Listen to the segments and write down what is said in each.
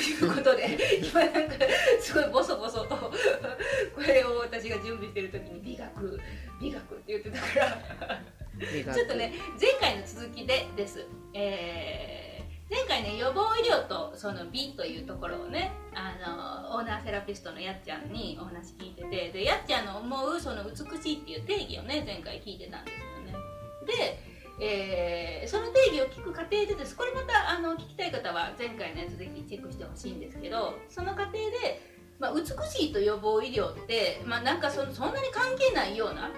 いうことで今なんかすごいボソボソとこれを私が準備してる時に美学美学って言ってたから。ちょっとね前回の続きでです、えー、前回ね予防医療とその美というところをねあのオーナーセラピストのやっちゃんにお話聞いててでやっちゃんの思うその美しいっていう定義をね前回聞いてたんですよね。でえー、その定義を聞く過程でです。これ方は前回のやつぜひチェックしてほしいんですけどその過程で、まあ、美しいと予防医療って、まあ、なんかそそんなに関係ないような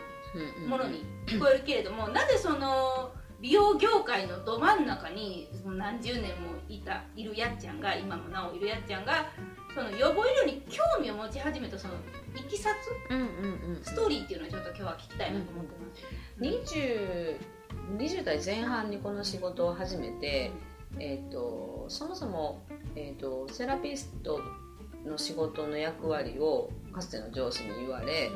ものに聞こえるけれども、なぜその美容業界のど真ん中にその何十年もいたいるやっちゃんが今もなおいるやっちゃんがその予防医療に興味を持ち始めたそのいきさつ、うんうんうん、ストーリーっていうのをちょっと今日は聞きたいなと思ってます。20 20代前半にこの仕事を始めて、えーと、そもそも、えーと、セラピストの仕事の役割をかつての上司に言われ、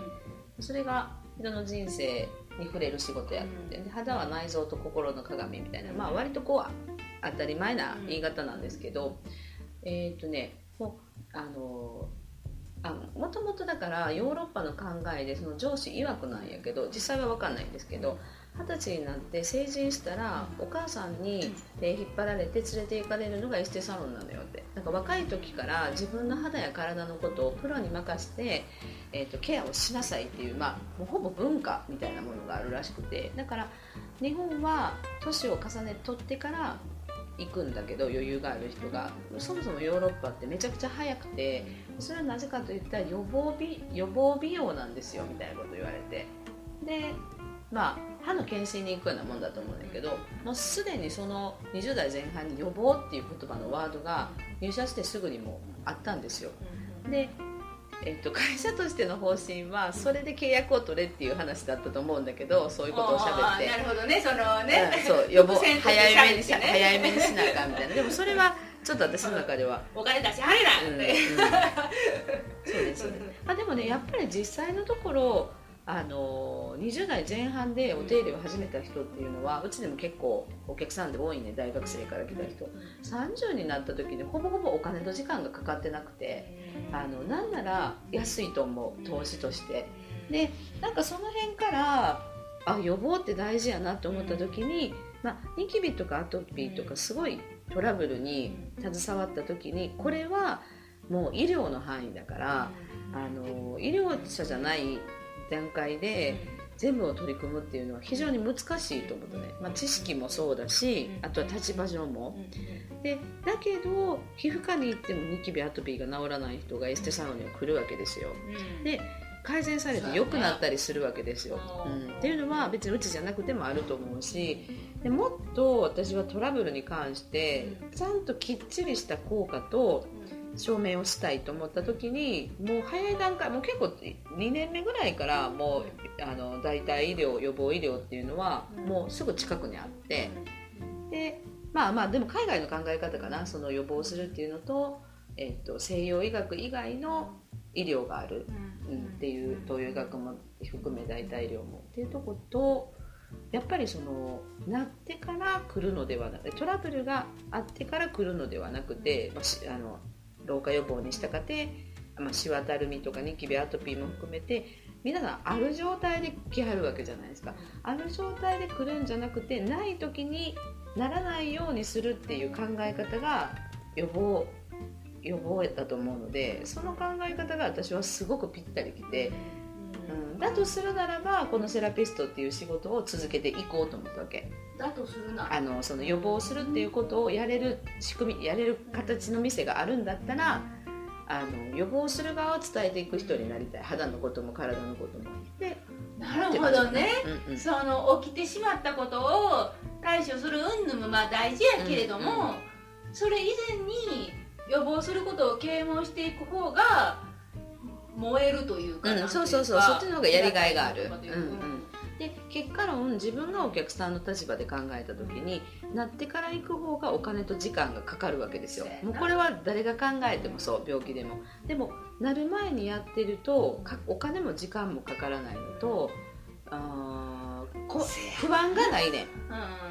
それが人の人生に触れる仕事やって、うん、肌は内臓と心の鏡みたいな、まあ、割とこう当たり前な言い方なんですけど、えっ、ー、とねもうあのもともとだからヨーロッパの考えでその上司曰くなんやけど実際は分かんないんですけど二十歳になって成人したらお母さんに手引っ張られて連れて行かれるのがエステサロンなのよって。なんか若い時から自分の肌や体のことをプロに任せて、えーと、ケアをしなさいっていう、まあ、もうほぼ文化みたいなものがあるらしくて。だから日本は年を重ね取ってから行くんだけど余裕がある人が。そもそもヨーロッパってめちゃくちゃ早くてそれはなぜかといったら予防美予防美容なんですよみたいなこと言われて。でまあ歯の検診に行くようなもんだと思うんだけどもうすでにその20代前半に予防っていう言葉のワードが入社してすぐにもあったんですよ。で、えっと、会社としての方針はそれで契約を取れっていう話だったと思うんだけどそういうことをしゃべってなるほどね。そのね、うん、そう予防早めにし、ね、早めにしなあかんみたいな。でもそれはちょっと私の中では。お金出しはれなって、うんうん、そうですねあでもねやっぱり実際のところあの20代前半でお手入れを始めた人っていうのはうちでも結構お客さんで多いね大学生から来た人。30になった時にほぼほぼお金と時間がかかってなくてあのなんなら安いと思う投資として。でなんかその辺からあ予防って大事やなと思った時に、まあ、ニキビとかアトピーとかすごいトラブルに携わった時にこれはもう医療の範囲だからあの医療者じゃない段階で全部を取り組むっていうのは非常に難しいと思うとね、まあ、知識もそうだしあとは立場上も。でだけど皮膚科に行ってもニキビアトピーが治らない人がエステサロンには来るわけですよ。で改善されて良くなったりするわけですよ、うん、っていうのは別にうちじゃなくてもあると思うしでもっと私はトラブルに関してちゃんときっちりした効果と証明をしたいと思った時にもう早い段階もう結構2年目ぐらいからもうあの代替医療予防医療っていうのはもうすぐ近くにあってでまあまあでも海外の考え方かなその予防するっていうのと,、えーと、西洋医学以外の医療がある、うん、っていう東洋医学も含め代替医療もっていうとことやっぱりそのなってから来るのではなくてトラブルがあってから来るのではなくて、まあ、あの老化予防にしたかて、まあ、シワたるみとかニキビアトピーも含めて皆さんある状態で来はるわけじゃないですか。ある状態で来るんじゃなくてない時にならないようにするっていう考え方が予防予防だと思うのでその考え方が私はすごくぴったりきて、うん、だとするならばこのセラピストっていう仕事を続けていこうと思ったわけ。だとするな。あのその予防するっていうことをやれる仕組みやれる形の店があるんだったらあの予防する側を伝えていく人になりたい。肌のことも体のことも。でなるほどね、うんうん、その起きてしまったことを対処する云々もまあ大事やけれども、うんうん、それ以前に予防することを啓蒙していく方が燃えるというか、うん、そうそうそうそっちの方がやりがいがある、うんうん。で結果論自分がお客さんの立場で考えた時になってから行く方がお金と時間がかかるわけですよ。もうこれは誰が考えてもそう病気でも。でもなる前にやってるとお金も時間もかからないのとあこ不安がないね、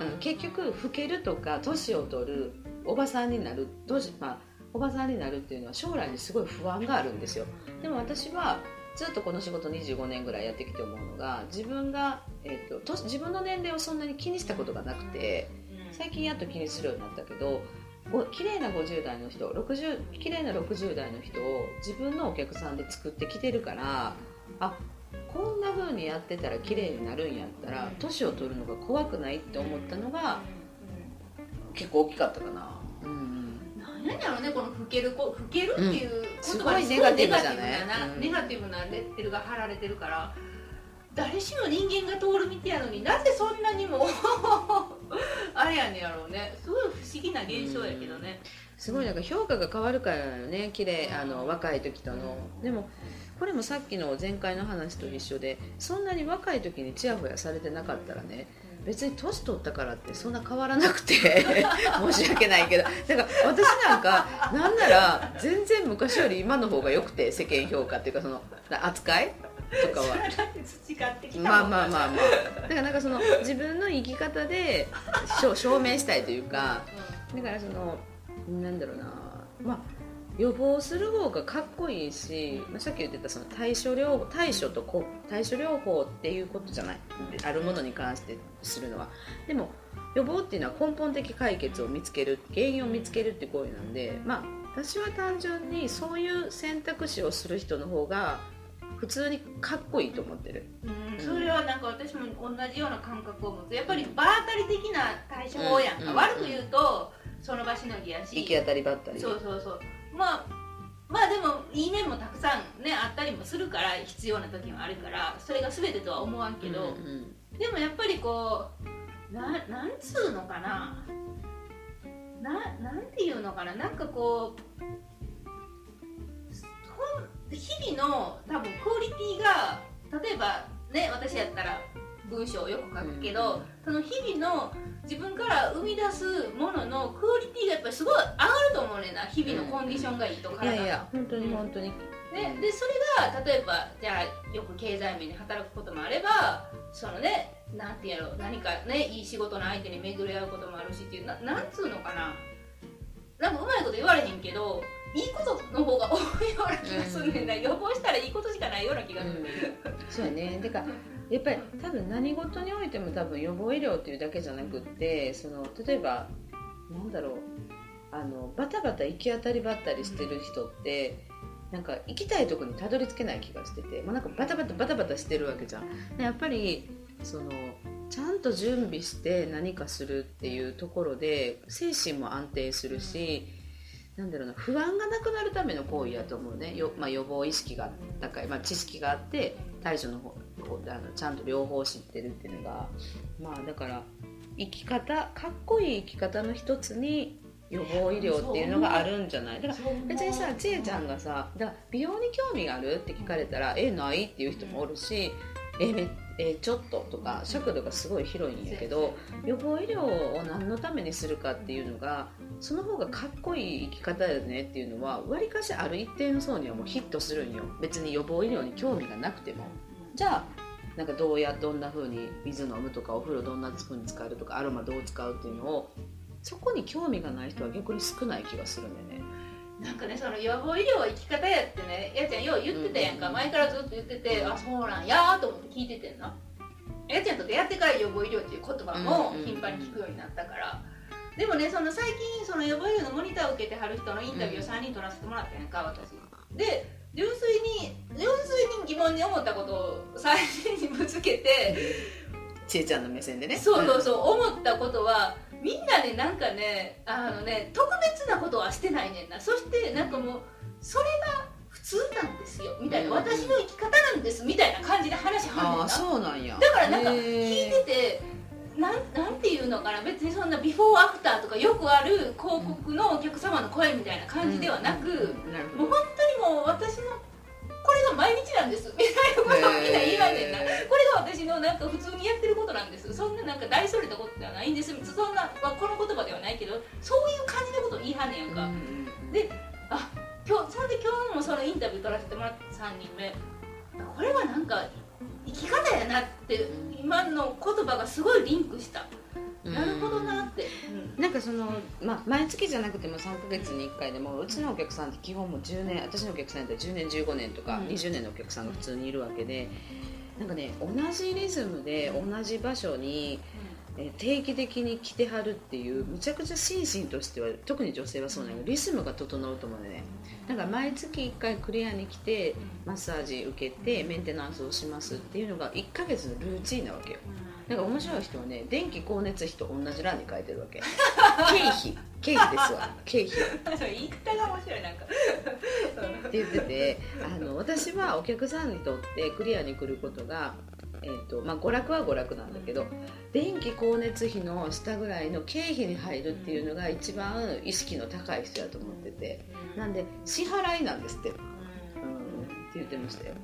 うん、結局老けるとか年を取るおばさんになる年、まあ、おばさんになるっていうのは将来にすごい不安があるんですよでも私はずっとこの仕事25年ぐらいやってきて思うのが自分が、えーと、と自分の年齢をそんなに気にしたことがなくて最近やっと気にするようになったけど綺麗な50代の人60綺麗な60代の人を自分のお客さんで作ってきてるからあこんな風にやってたら綺麗になるんやったら年を取るのが怖くないって思ったのが結構大きかったかな。何やろうねこの老ける老けるっていう言葉にすごいネガティブじゃない？ネガティブなレッテルが貼られてるから誰しも人間が通る道やのになぜそんなにも あれやねやろうね。すごい不思議な現象やけどね、すごいなんか評価が変わるからよね綺麗あの若い時との。でもこれもさっきの前回の話と一緒でそんなに若い時にちやほやされてなかったらね別に年取ったからってそんな変わらなくて 申し訳ないけどだから私なんかなんなら全然昔より今の方が良くて世間評価っていうかその扱いとかは。まあまあまあまあ。だからなんかその自分の生き方で証明したいというかだからそのなんだろうな。まあ予防する方がかっこいいし、まあ、さっき言ってたその対処療対処とこ対処療法っていうことじゃないあるものに関してするのは。でも予防っていうのは根本的解決を見つける原因を見つけるって行為なんでまあ私は単純にそういう選択肢をする人の方が普通にかっこいいと思ってる、うん、それはなんか私も同じような感覚を持つ。やっぱり場当たり的な対処法やんか、うん、悪く言うとその場しのぎやし。行き当たりばったり。そうそうそうまあまあでもいい面もたくさんねあったりもするから必要な時もあるからそれが全てとは思わんけど、うんうん、でもやっぱりこうななんつうのかなななんていうのかななんかこう日々の多分クオリティが例えばね私やったら文章をよく書くけど、その日々の自分から生み出すもののクオリティがやっぱりすごい上がると思うねんな日々のコンディションがいいとか、いやいや本当に本当に、ね、でそれが例えばじゃあよく経済面で働くこともあればそのねなんていうの何かねいい仕事の相手に巡り合うこともあるしっていうななんつうのかな。なんかうまいこと言われへんけどいいことの方が多いような気がするねんな、うん、予防したらいいことしかないような気がする、うん、そうやね。てかやっぱり多分何事においても多分予防医療っていうだけじゃなくってその例えばなんだろうあのバタバタ行き当たりばったりしてる人ってなんか行きたいとこにたどり着けない気がしてて、まあ、なんかバタバタバタバタしてるわけじゃん。やっぱりそのちゃんと準備して何かするっていうところで精神も安定するしなんだろうな不安がなくなるための行為やと思うね。よ、まあ、予防意識が高い、まあ、知識があって対処の方あのちゃんと両方知ってるっていうのがまあだから生き方かっこいい生き方の一つに予防医療っていうのがあるんじゃない？だから別にさ千恵ちゃんがさだ美容に興味があるって聞かれたら「えない?」っていう人もおるし「えめえちょっと」とか尺度がすごい広いんやけど予防医療を何のためにするかっていうのがその方がかっこいい生き方よねっていうのはわりかしある一定の層にはもうヒットするんよ別に予防医療に興味がなくても。じゃあなんかどうやどんな風に水飲むとかお風呂どんな風に使うとかアロマどう使うっていうのをそこに興味がない人は逆に少ない気がするんだよね。なんかねその予防医療は生き方やってねやちゃんよう言ってたやん。か、前からずっと言ってて、あそうなんやと思って聞いててんな。やちゃんと出会ってから予防医療っていう言葉も頻繁に聞くようになったから、でもねその最近その予防医療のモニターを受けてはる人のインタビューを3人取らせてもらったやんか私。で純粋に純粋に疑問に思ったことを最初にぶつけてちえちゃんの目線でね。そうそうそう、思ったことはみんなねなんかねあのね特別なことはしてないねんな。そしてなんかもうそれが普通なんですよみたいな、私の生き方なんですみたいな感じで話はんねんな。そうなんや。だからなんか聞いててなんなんていうのかな別にそんなビフォーアフターとかよくある広告のお客様の声みたいな感じではなく、もう本当にもう私のこれが毎日なんです。みたいなことをみんな言いまんねんな、これが私のなんか普通にやってることなんです。そんななんか大それたことではないんです。そんな、まあ、この言葉ではないけどそういう感じのことを言いはんねんやんか、であ今日それで今日もそのインタビュー取らせてもらった3人目。これはなんか生き方やなって今の言葉がすごいリンクした、なるほどなって、なんかその、まあ、毎月じゃなくても3か月に1回でもうちのお客さんって基本もう10年私のお客さんだったら10年15年とかうん。20年のお客さんが普通にいるわけで、なんかね同じリズムで同じ場所にえー定期的に来てはるっていうむちゃくちゃ心身としては特に女性はそうなんやけどリズムが整うと思うんでね。だから毎月1回クリアに来てマッサージ受けてメンテナンスをしますっていうのが1ヶ月のルーチンなわけよ。だから面白い人はね電気光熱費と同じ欄に書いてるわけ。経費。経費ですわ。経費。それ言い方が面白いなんか。って言っててあの私はお客さんにとってクリアに来ることが、えーとまあ、娯楽は娯楽なんだけど電気光熱費の下ぐらいの経費に入るっていうのが一番意識の高い人だと思っててなんで支払いなんですって、うん、って言ってましたよ。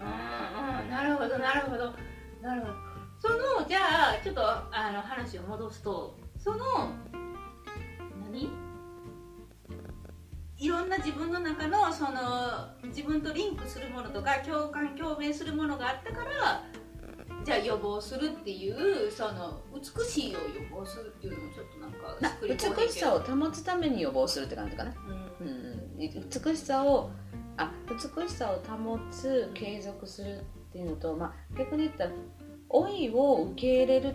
うん。うんなるほどなるほど。なるほど。そのじゃあちょっとあの話を戻すとその何？いろんな自分の中のその自分とリンクするものとか共感共鳴するものがあったからじゃあ予防するっていうその美しいを予防するっていうのもちょっとなんか美しさを保つために予防するって感じかな、うん。うん。うん、美しさをあ美しさを保つ継続するっていうのと、まあ、逆に言ったら老いを受け入れる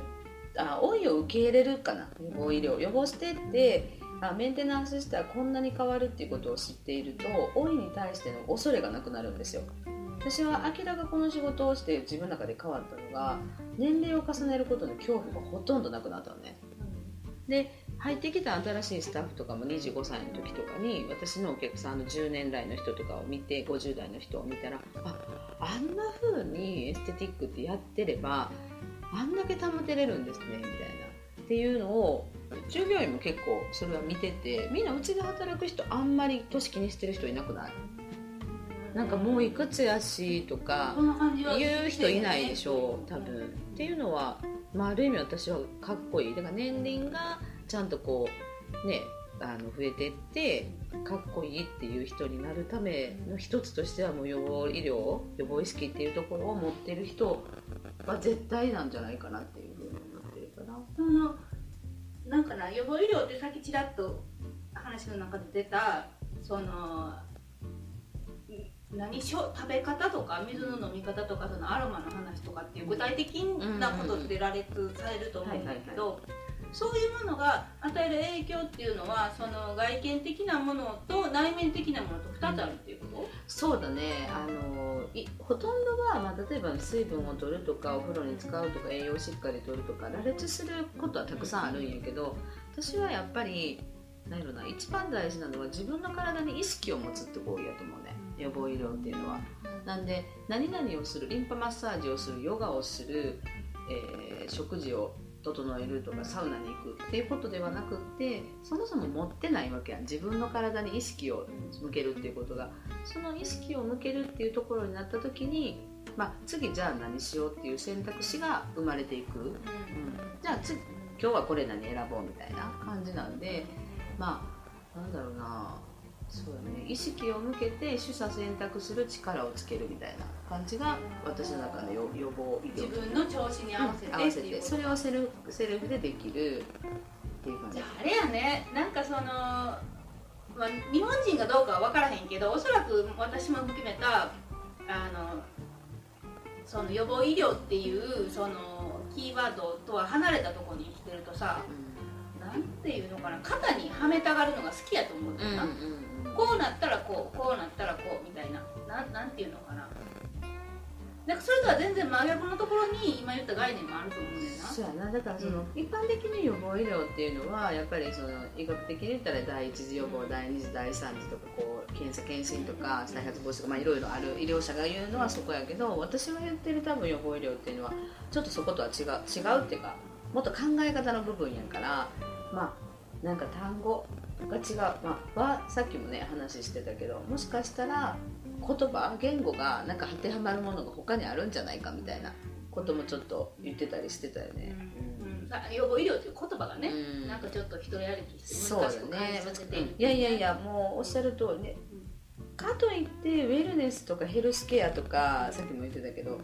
あ老いを受け入れるかな。予防医療予防してってあメンテナンスしたらこんなに変わるっていうことを知っていると老いに対しての恐れがなくなるんですよ私は明らかこの仕事をして自分の中で変わったのが年齢を重ねることの恐怖がほとんどなくなったのね。で入ってきた新しいスタッフとかも25歳の時とかに私のお客さんの10年来の人とかを見て50代の人を見たらああんな風にエステティックってやってればあんだけ保てれるんですねみたいな。っていうのを従業員も結構それは見ててみんなうちで働く人あんまり年気にしてる人いなくない？なんかもういくつやしとか言う人いないでしょう多分。っていうのは、まあ、ある意味私はかっこいい。だから年輪がちゃんとこうねあの増えていってかっこいいっていう人になるための一つとしてはもう予防医療予防意識っていうところを持ってる人は絶対なんじゃないかなっていうふうに思ってるからそのなんかな予防医療ってさっきちらっと話の中で出たそのん何しょ食べ方とか水の飲み方とかそのアロマの話とかっていう具体的なことって羅列されると思うんだけどそういうものが与える影響っていうのはその外見的なものと内面的なものと2つあるっていうこと、そうだね。あのいほとんどは、まあ、例えば水分を取るとかお風呂に使うとか栄養をしっかり取るとか羅列することはたくさんあるんやけど私はやっぱりなんやろな一番大事なのは自分の体に意識を持つって行為やと思うね予防医療っていうのは。なんで何々をするリンパマッサージをするヨガをする、えー食事を整えるとかサウナに行くっていうことではなくってそもそも持ってないわけやん。自分の体に意識を向けるっていうことが。その意識を向けるっていうところになった時に、まあ、次じゃあ何しようっていう選択肢が生まれていく、うん、じゃあ次今日はこれ何選ぼうみたいな感じなんでまあなんだろうな。そうだね。意識を向けて取捨選択する力をつけるみたいな感じが私の中の予予防医療。自分の調子に合わせて。合わせって。それをセルフセルフでできる。っていう感じ。じゃああれやね。なんかその、まあ、日本人がどうかは分からへんけどおそらく私も含めたあのその予防医療っていうそのキーワードとは離れたところに生きてるとさなんていうのかな。肩にはめたがるのが好きやと思うんだよな、うんうんうんこうなったらこうこうなったらこうみたいな。なんなんていうのかな。なんかそれとは全然真逆のところに今言った概念もあると思うんだよな。そうやな。だからその、うん。一般的に予防医療っていうのはやっぱりその医学的に言ったら第一次予防第二次第三次とかこう検査検診とか再発防止とかまあいろいろある。医療者が言うのはそこやけど私が言ってる多分予防医療っていうのはちょっとそことは違う違うっていうかもっと考え方の部分やからまあなんか単語が違う、まあ、はさっきもね話してたけどもしかしたら言葉言語がなんか当てはまるものが他にあるんじゃないかみたいなこともちょっと言ってたりしてたよね。うん。あ予防医療っていう言葉がね、うん。なんかちょっと一人歩きして難しく感じね。させていやいやいやもうおっしゃる通りね。かといってウェルネスとかヘルスケアとかさっきも言ってたけど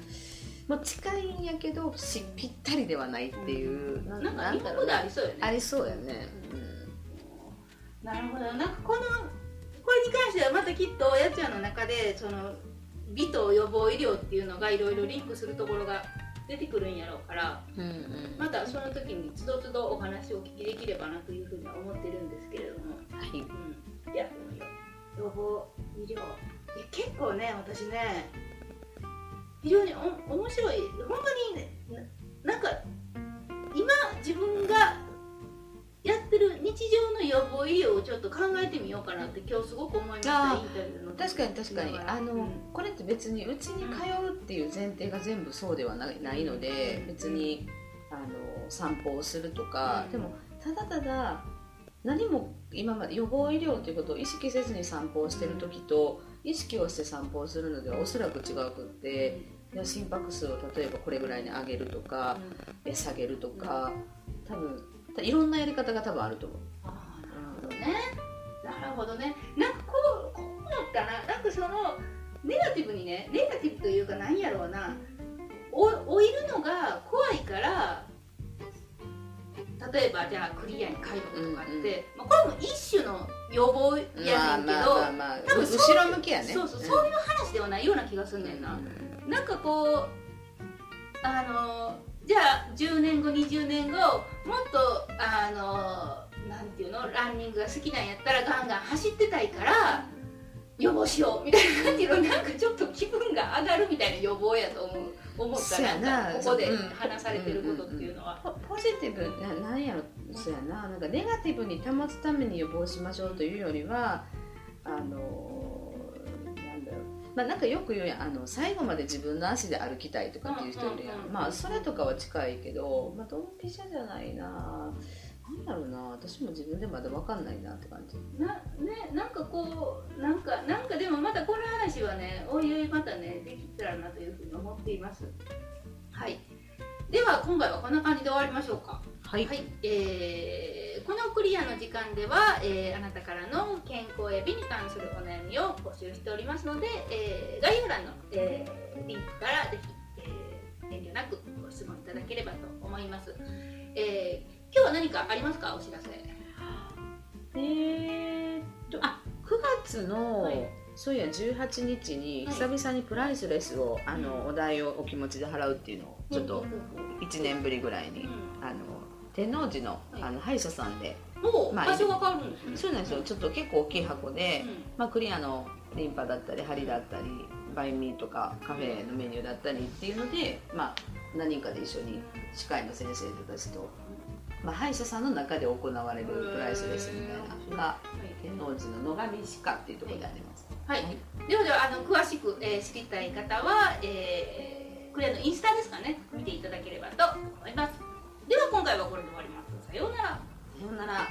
もう近いんやけどしぴったりではないっていう、なんか日本語なんだろありそうよね。ありそうやね、なるほど。なんかこのこれに関してはまたきっとやっちゃんの中でその美と予防医療っていうのがいろいろリンクするところが出てくるんやろうからうんうんうんまたその時につどつどお話をお聞きできればなというふうには思ってるんですけれども、はい。うん、いや予防医療。いや結構ね私ね非常にお面白い。本当にねななんか今自分予防医療をちょっと考えてみようかなって今日すごく思いましたインタビューの確かに確かに。あの、うん。これって別にうちに通うっていう前提が全部そうではないないので別にあの散歩をするとか、うん。でもただただ何も今まで予防医療ということを意識せずに散歩をしてる時と意識をして散歩をするのではおそらく違うくって心拍数を例えばこれぐらいに上げるとかえ下げるとか多分いろんなやり方が多分あると思う。ね。なるほどね。なんかこうこう思ったななんかそのネガティブにねネガティブというか何やろうな。お老いるのが怖いから例えばじゃあクリアに介護とかって、うんうん。まあ、これも一種の予防やねんけど、まあまあ多分後ろ向きやね。そうそうそういう話ではないような気がすんねんな、なんかこうあのじゃあ10年後20年後もっとあのなんていうの？ランニングが好きなんやったらガンガン走ってたいから予防しようみたいななんていうのなんかちょっと気分が上がるみたいな予防やと思う。思ったそうやな。なんかここでうん。話されてることっていうのは。ポポジティブななんやろ？そうやな。なんかネガティブに保つために予防しましょうというよりはあのなんだろう。まあなんかよく言うやん。あの最後まで自分の足で歩きたいとかっていう人いるやん、うんうんうん。まあそれとかは近いけどまあドンピシャじゃないななんだろうな私も自分でまだ分かんないなって感じ。なねなんかこうなんかなんかでもまたこの話はねおいおいまたねできたらなというふうに思っています。はい。では今回はこんな感じで終わりましょうか。はい、はい、えーこのクリアの時間では、えーあなたからの健康や美に関するお悩みを募集しておりますので、えー概要欄の、えーリンクからぜひ、えー遠慮なくご質問いただければと思います、えー今日は何かありますか？お知らせ。えーっとあ9月の、はい。そういや18日にはい。久々にプライスレスを、あのお題をお気持ちで払うっていうのをちょっと1年ぶりぐらいに、あの天王寺の,、はい。あの歯医者さんで。まあ場所が変わるんですね、そうなんですよ。ちょっと結構大きい箱で、うん。まあ、クリアのリンパだったり針だったりバインミーとかカフェのメニューだったりっていうので、まあ、何人かで一緒に歯科医の先生たちと、まあ、歯医者さんの中で行われるプライスレスみたいなのが天王寺の野上歯科っていうところであります。はい、ではではあの詳しく、えー知りたい方は、えークレアのインスタですかね。見ていただければと思います。では今回はこれで終わります。さようなら。さようなら